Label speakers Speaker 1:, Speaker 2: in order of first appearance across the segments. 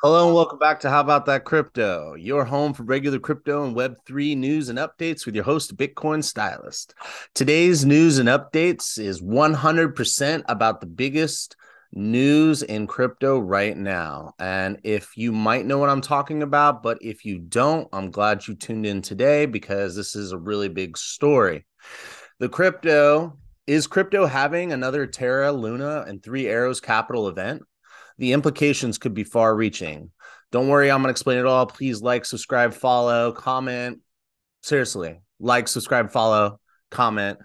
Speaker 1: Hello and welcome back to How About That Crypto, your home for regular crypto and Web3 news and updates with your host, Bitcoin Stylist. Today's news and updates is 100% about the biggest news in crypto right now. And if you might know what I'm talking about, but if you don't, I'm glad you tuned in today because this is a really big story. The crypto is crypto having another Terra, Luna, and Three Arrows Capital event? The implications could be far reaching. Don't worry, I'm going to explain it all. Please like, subscribe, follow, comment. Seriously, like, subscribe, follow, comment.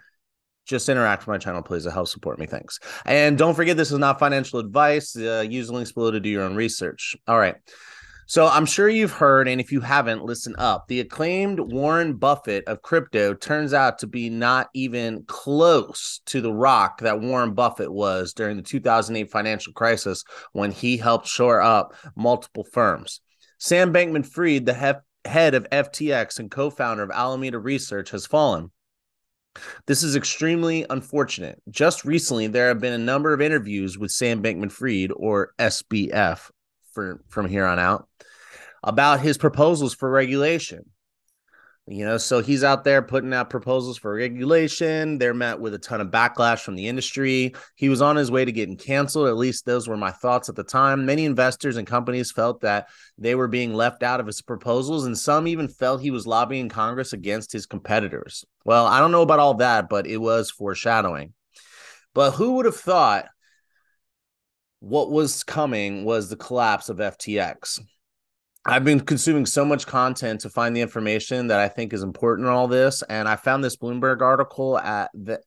Speaker 1: Just interact with my channel, please. It helps support me. Thanks. And don't forget, this is not financial advice. Uh, use links below to do your own research. All right. So I'm sure you've heard, and if you haven't, listen up. The acclaimed Warren Buffett of crypto turns out to be not even close to the rock that Warren Buffett was during the 2008 financial crisis when he helped shore up multiple firms. Sam Bankman Fried, the head of FTX and co founder of Alameda Research, has fallen. This is extremely unfortunate. Just recently, there have been a number of interviews with Sam Bankman Fried, or SBF, for from here on out about his proposals for regulation. You know, so he's out there putting out proposals for regulation. They're met with a ton of backlash from the industry. He was on his way to getting canceled. At least those were my thoughts at the time. Many investors and companies felt that they were being left out of his proposals, and some even felt he was lobbying Congress against his competitors. Well, I don't know about all that, but it was foreshadowing. But who would have thought what was coming was the collapse of FTX. I've been consuming so much content to find the information that I think is important in all this, and I found this Bloomberg article at the.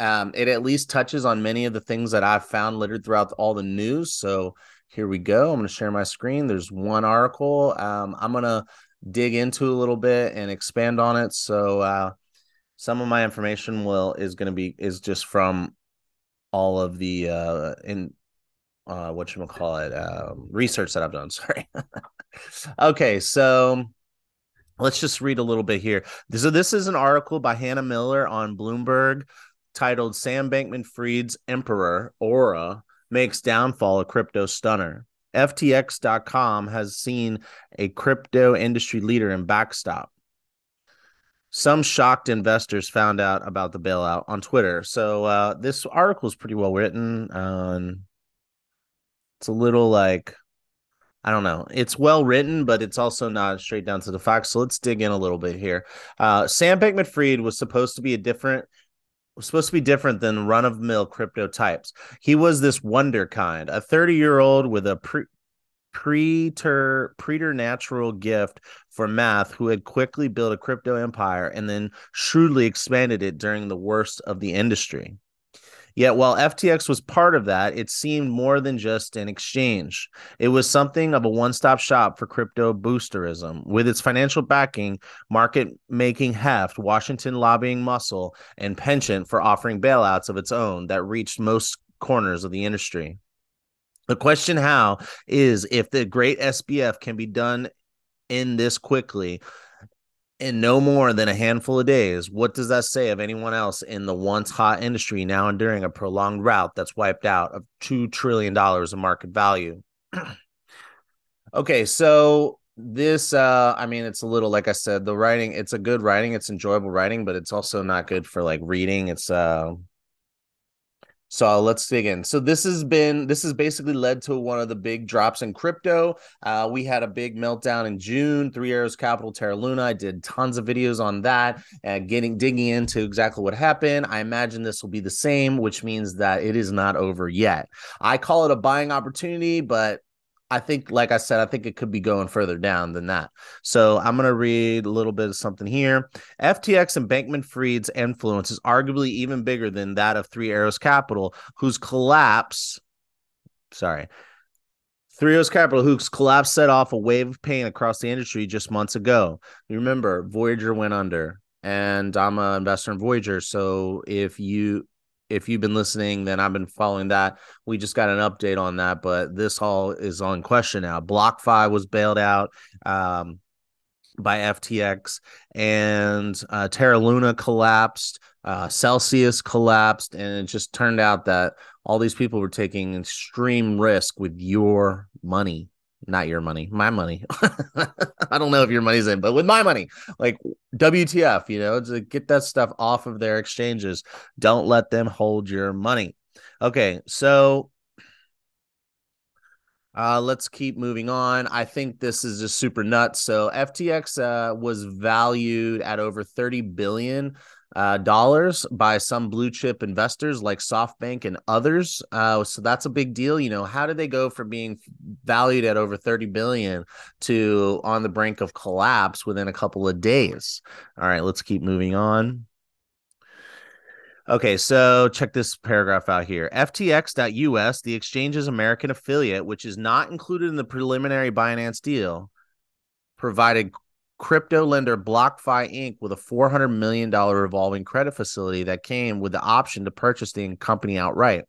Speaker 1: Um, it at least touches on many of the things that I've found littered throughout all the news. So here we go. I'm going to share my screen. There's one article. Um, I'm going to dig into a little bit and expand on it. So uh, some of my information will is going to be is just from all of the uh, in uh what you call it um research that I've done. Sorry. okay, so let's just read a little bit here. So this is an article by Hannah Miller on Bloomberg titled Sam Bankman Fried's Emperor Aura makes downfall a crypto stunner. FTX.com has seen a crypto industry leader in backstop. Some shocked investors found out about the bailout on Twitter. So uh, this article is pretty well written. It's a little like I don't know. It's well written, but it's also not straight down to the facts. So let's dig in a little bit here. Uh, Sam Bankman Fried was supposed to be a different was supposed to be different than run of mill crypto types. He was this wonder kind, a 30 year old with a pre preter preternatural gift for math who had quickly built a crypto empire and then shrewdly expanded it during the worst of the industry. Yet while FTX was part of that, it seemed more than just an exchange. It was something of a one stop shop for crypto boosterism. With its financial backing, market making heft, Washington lobbying muscle, and penchant for offering bailouts of its own that reached most corners of the industry. The question how is if the great SBF can be done in this quickly in no more than a handful of days, what does that say of anyone else in the once hot industry now enduring a prolonged rout that's wiped out of $2 trillion of market value? okay, so this uh i mean it's a little like i said the writing it's a good writing it's enjoyable writing but it's also not good for like reading it's uh so let's dig in. So this has been this has basically led to one of the big drops in crypto. Uh, we had a big meltdown in June. Three Arrows Capital, Terra Luna. I did tons of videos on that, and getting digging into exactly what happened. I imagine this will be the same, which means that it is not over yet. I call it a buying opportunity, but I think, like I said, I think it could be going further down than that. So I'm going to read a little bit of something here. FTX and Bankman Fried's influence is arguably even bigger than that of Three Arrows Capital, whose collapse, sorry, Three Arrows Capital, whose collapse set off a wave of pain across the industry just months ago. You remember, Voyager went under, and I'm an investor in Voyager. So if you if you've been listening, then I've been following that. We just got an update on that, but this all is on question now. BlockFi was bailed out um, by FTX, and uh, Terra Luna collapsed. Uh, Celsius collapsed, and it just turned out that all these people were taking extreme risk with your money. Not your money, my money. I don't know if your money's in, but with my money, like WTF, you know, to get that stuff off of their exchanges. Don't let them hold your money. Okay, so uh, let's keep moving on. I think this is just super nuts. So FTX uh, was valued at over 30 billion uh, dollars by some blue chip investors like SoftBank and others. Uh, so that's a big deal. You know, how did they go from being valued at over 30 billion to on the brink of collapse within a couple of days? All right, let's keep moving on. Okay, so check this paragraph out here. FTX.us, the exchange's American affiliate, which is not included in the preliminary Binance deal, provided crypto lender BlockFi Inc. with a $400 million revolving credit facility that came with the option to purchase the company outright.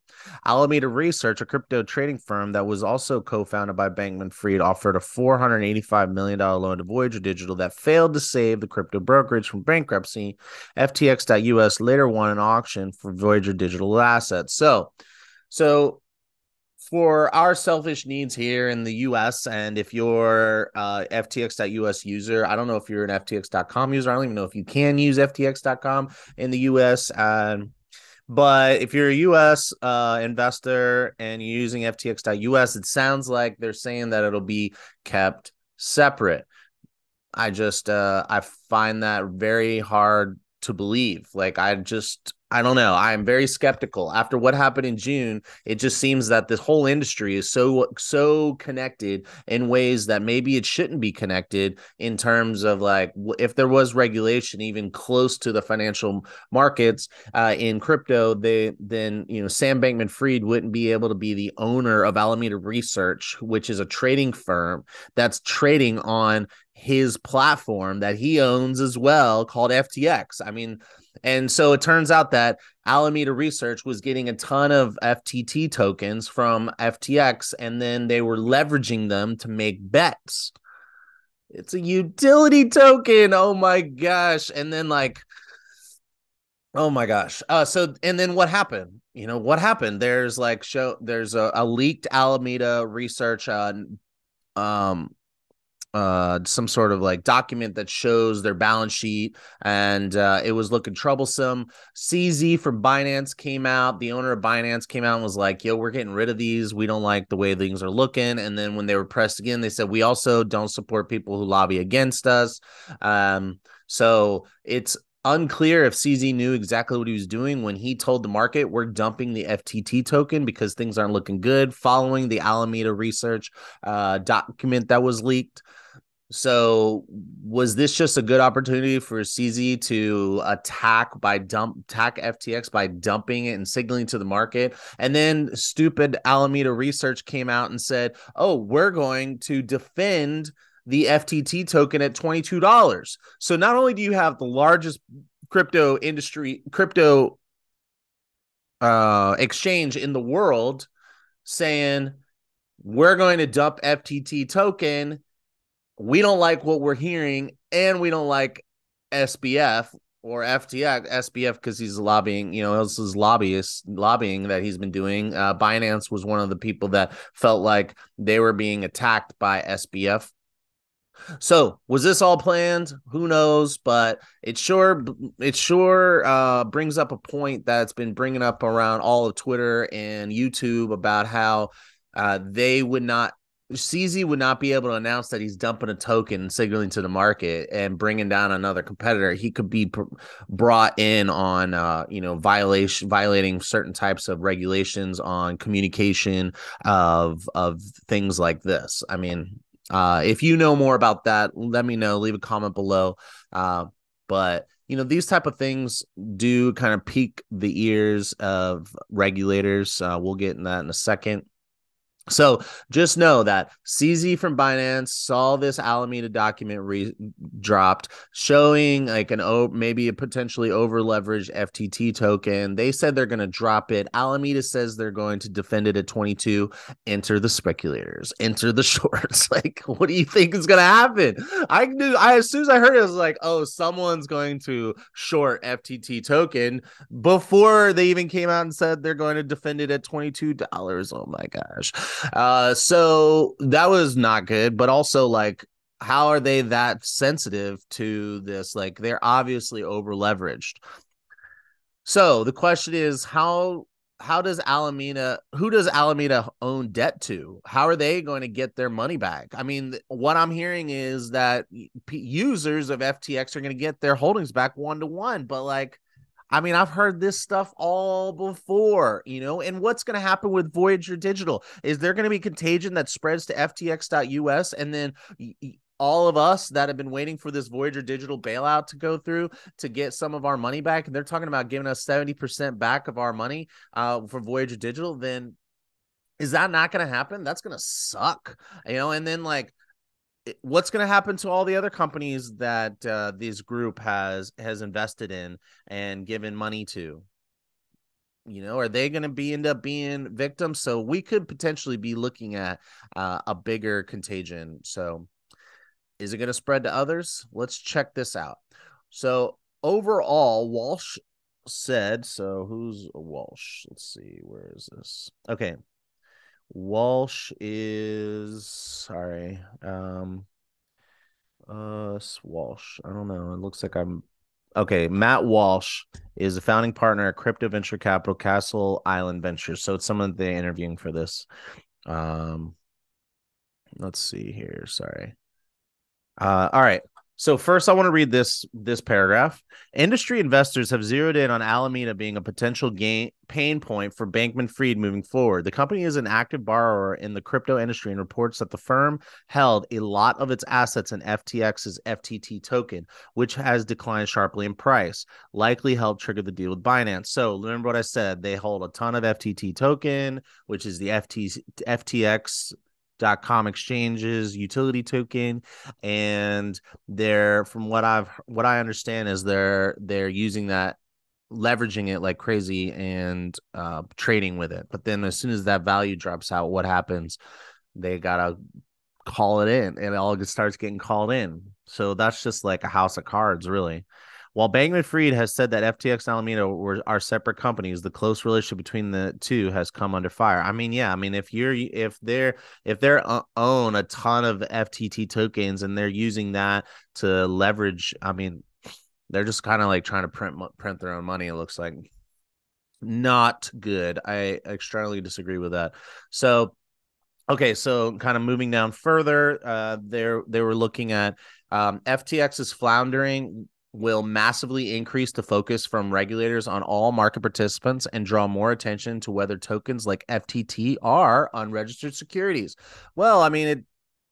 Speaker 1: Alameda Research, a crypto trading firm that was also co founded by Bankman Fried, offered a $485 million loan to Voyager Digital that failed to save the crypto brokerage from bankruptcy. FTX.us later won an auction for Voyager Digital assets. So, so for our selfish needs here in the US, and if you're uh, FTX.us user, I don't know if you're an FTX.com user. I don't even know if you can use FTX.com in the US. Um, but if you're a US uh, investor and you're using FTX.us, it sounds like they're saying that it'll be kept separate. I just uh, I find that very hard to believe. Like I just I don't know. I am very skeptical. After what happened in June, it just seems that this whole industry is so so connected in ways that maybe it shouldn't be connected in terms of like if there was regulation even close to the financial markets uh, in crypto, they then you know Sam Bankman-Fried wouldn't be able to be the owner of Alameda Research, which is a trading firm that's trading on his platform that he owns as well called FTX. I mean, and so it turns out that Alameda Research was getting a ton of FTT tokens from FTX, and then they were leveraging them to make bets. It's a utility token. Oh my gosh. And then, like, oh my gosh. Uh, so, and then what happened? You know, what happened? There's like, show, there's a, a leaked Alameda Research, uh, um, uh some sort of like document that shows their balance sheet and uh it was looking troublesome. Cz from binance came out the owner of binance came out and was like yo we're getting rid of these. We don't like the way things are looking. And then when they were pressed again they said we also don't support people who lobby against us. Um so it's unclear if CZ knew exactly what he was doing when he told the market we're dumping the FTT token because things aren't looking good following the Alameda research uh, document that was leaked. So was this just a good opportunity for CZ to attack by dump attack FTX by dumping it and signaling to the market? And then stupid Alameda research came out and said, "Oh, we're going to defend the FTT token at $22." So not only do you have the largest crypto industry crypto uh exchange in the world saying we're going to dump FTT token we don't like what we're hearing and we don't like SBF or FTX, SBF because he's lobbying, you know, this is lobbyist lobbying that he's been doing. Uh, Binance was one of the people that felt like they were being attacked by SBF. So was this all planned? Who knows? But it sure it sure uh, brings up a point that's been bringing up around all of Twitter and YouTube about how uh, they would not CZ would not be able to announce that he's dumping a token, signaling to the market, and bringing down another competitor. He could be pr- brought in on, uh, you know, violation, violating certain types of regulations on communication of of things like this. I mean, uh, if you know more about that, let me know. Leave a comment below. Uh, but you know these type of things do kind of pique the ears of regulators. Uh, we'll get in that in a second. So just know that CZ from Binance saw this Alameda document re- dropped showing like an oh maybe a potentially over leveraged FTT token. They said they're going to drop it. Alameda says they're going to defend it at 22. Enter the speculators, enter the shorts. like, what do you think is going to happen? I knew I as soon as I heard it, I was like, oh, someone's going to short FTT token before they even came out and said they're going to defend it at $22. Oh my gosh. Uh, so that was not good, but also like, how are they that sensitive to this? Like, they're obviously over leveraged. So the question is, how how does Alameda who does Alameda own debt to? How are they going to get their money back? I mean, what I'm hearing is that users of FTX are going to get their holdings back one to one, but like I mean, I've heard this stuff all before, you know. And what's going to happen with Voyager Digital? Is there going to be contagion that spreads to FTX.us and then all of us that have been waiting for this Voyager Digital bailout to go through to get some of our money back, and they're talking about giving us 70% back of our money uh, for Voyager Digital, then is that not going to happen? That's going to suck, you know. And then like, what's going to happen to all the other companies that uh, this group has has invested in and given money to? You know, are they going to be end up being victims? So we could potentially be looking at uh, a bigger contagion. So is it going to spread to others? Let's check this out. So overall, Walsh said, so who's Walsh? Let's see, where is this? Okay. Walsh is sorry. Um uh Walsh. I don't know. It looks like I'm okay. Matt Walsh is a founding partner at crypto venture capital Castle Island Ventures. So it's someone they're interviewing for this. Um let's see here. Sorry. Uh, all right. So first, I want to read this this paragraph. Industry investors have zeroed in on Alameda being a potential gain pain point for Bankman Fried moving forward. The company is an active borrower in the crypto industry and reports that the firm held a lot of its assets in FTX's FTT token, which has declined sharply in price, likely helped trigger the deal with Binance. So remember what I said? They hold a ton of FTT token, which is the FT, FTX dot com exchanges utility token and they're from what i've what i understand is they're they're using that leveraging it like crazy and uh trading with it. But then as soon as that value drops out what happens? They gotta call it in and it all starts getting called in. So that's just like a house of cards really while Bankman Fried has said that FTX and Alameda were are separate companies, the close relationship between the two has come under fire. I mean, yeah, I mean, if you're if they're if they're uh, own a ton of FTT tokens and they're using that to leverage, I mean, they're just kind of like trying to print print their own money. It looks like not good. I extremely disagree with that. So Okay, so kind of moving down further, uh, there they were looking at um, FTX is floundering will massively increase the focus from regulators on all market participants and draw more attention to whether tokens like FTT are unregistered securities. Well, I mean, it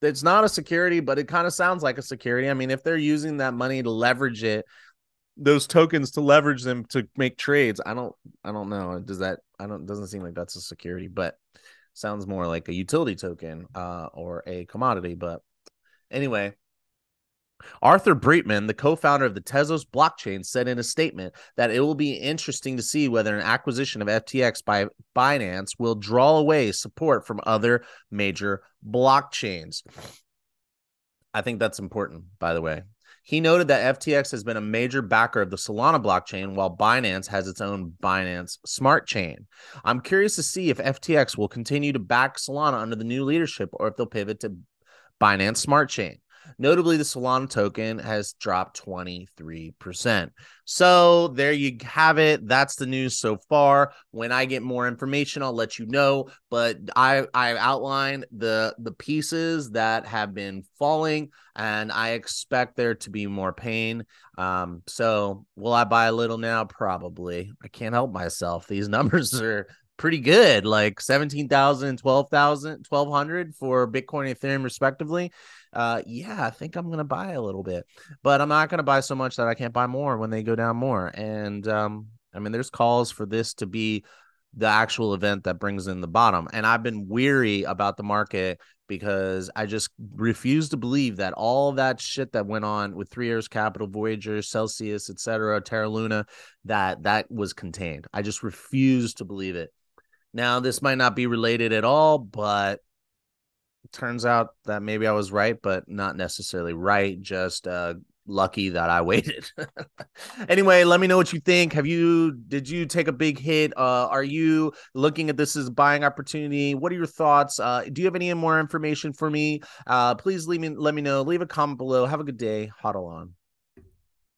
Speaker 1: it's not a security, but it kind of sounds like a security. I mean, if they're using that money to leverage it, those tokens to leverage them to make trades, I don't I don't know. Does that I don't doesn't seem like that's a security, but sounds more like a utility token uh or a commodity, but anyway, Arthur Breitman, the co founder of the Tezos blockchain, said in a statement that it will be interesting to see whether an acquisition of FTX by Binance will draw away support from other major blockchains. I think that's important, by the way. He noted that FTX has been a major backer of the Solana blockchain, while Binance has its own Binance Smart Chain. I'm curious to see if FTX will continue to back Solana under the new leadership or if they'll pivot to Binance Smart Chain. Notably, the Solana token has dropped 23%. So there you have it. That's the news so far. When I get more information, I'll let you know. But I I outlined the the pieces that have been falling, and I expect there to be more pain. Um, so will I buy a little now? Probably. I can't help myself. These numbers are pretty good like 17,000 12,000 1200 for Bitcoin and Ethereum respectively uh yeah I think I'm going to buy a little bit but I'm not going to buy so much that I can't buy more when they go down more and um I mean there's calls for this to be the actual event that brings in the bottom and I've been weary about the market because I just refuse to believe that all that shit that went on with Three Arrows Capital, Voyager, Celsius, etc., Terra Luna, that that was contained. I just refuse to believe it. Now, this might not be related at all, but it turns out that maybe I was right, but not necessarily right. Just uh, lucky that I waited. anyway, let me know what you think. Have you did you take a big hit? Uh, are you looking at this as buying opportunity? What are your thoughts? Uh, do you have any more information for me? Uh, please leave me let me know. Leave a comment below. Have a good day. HODL on.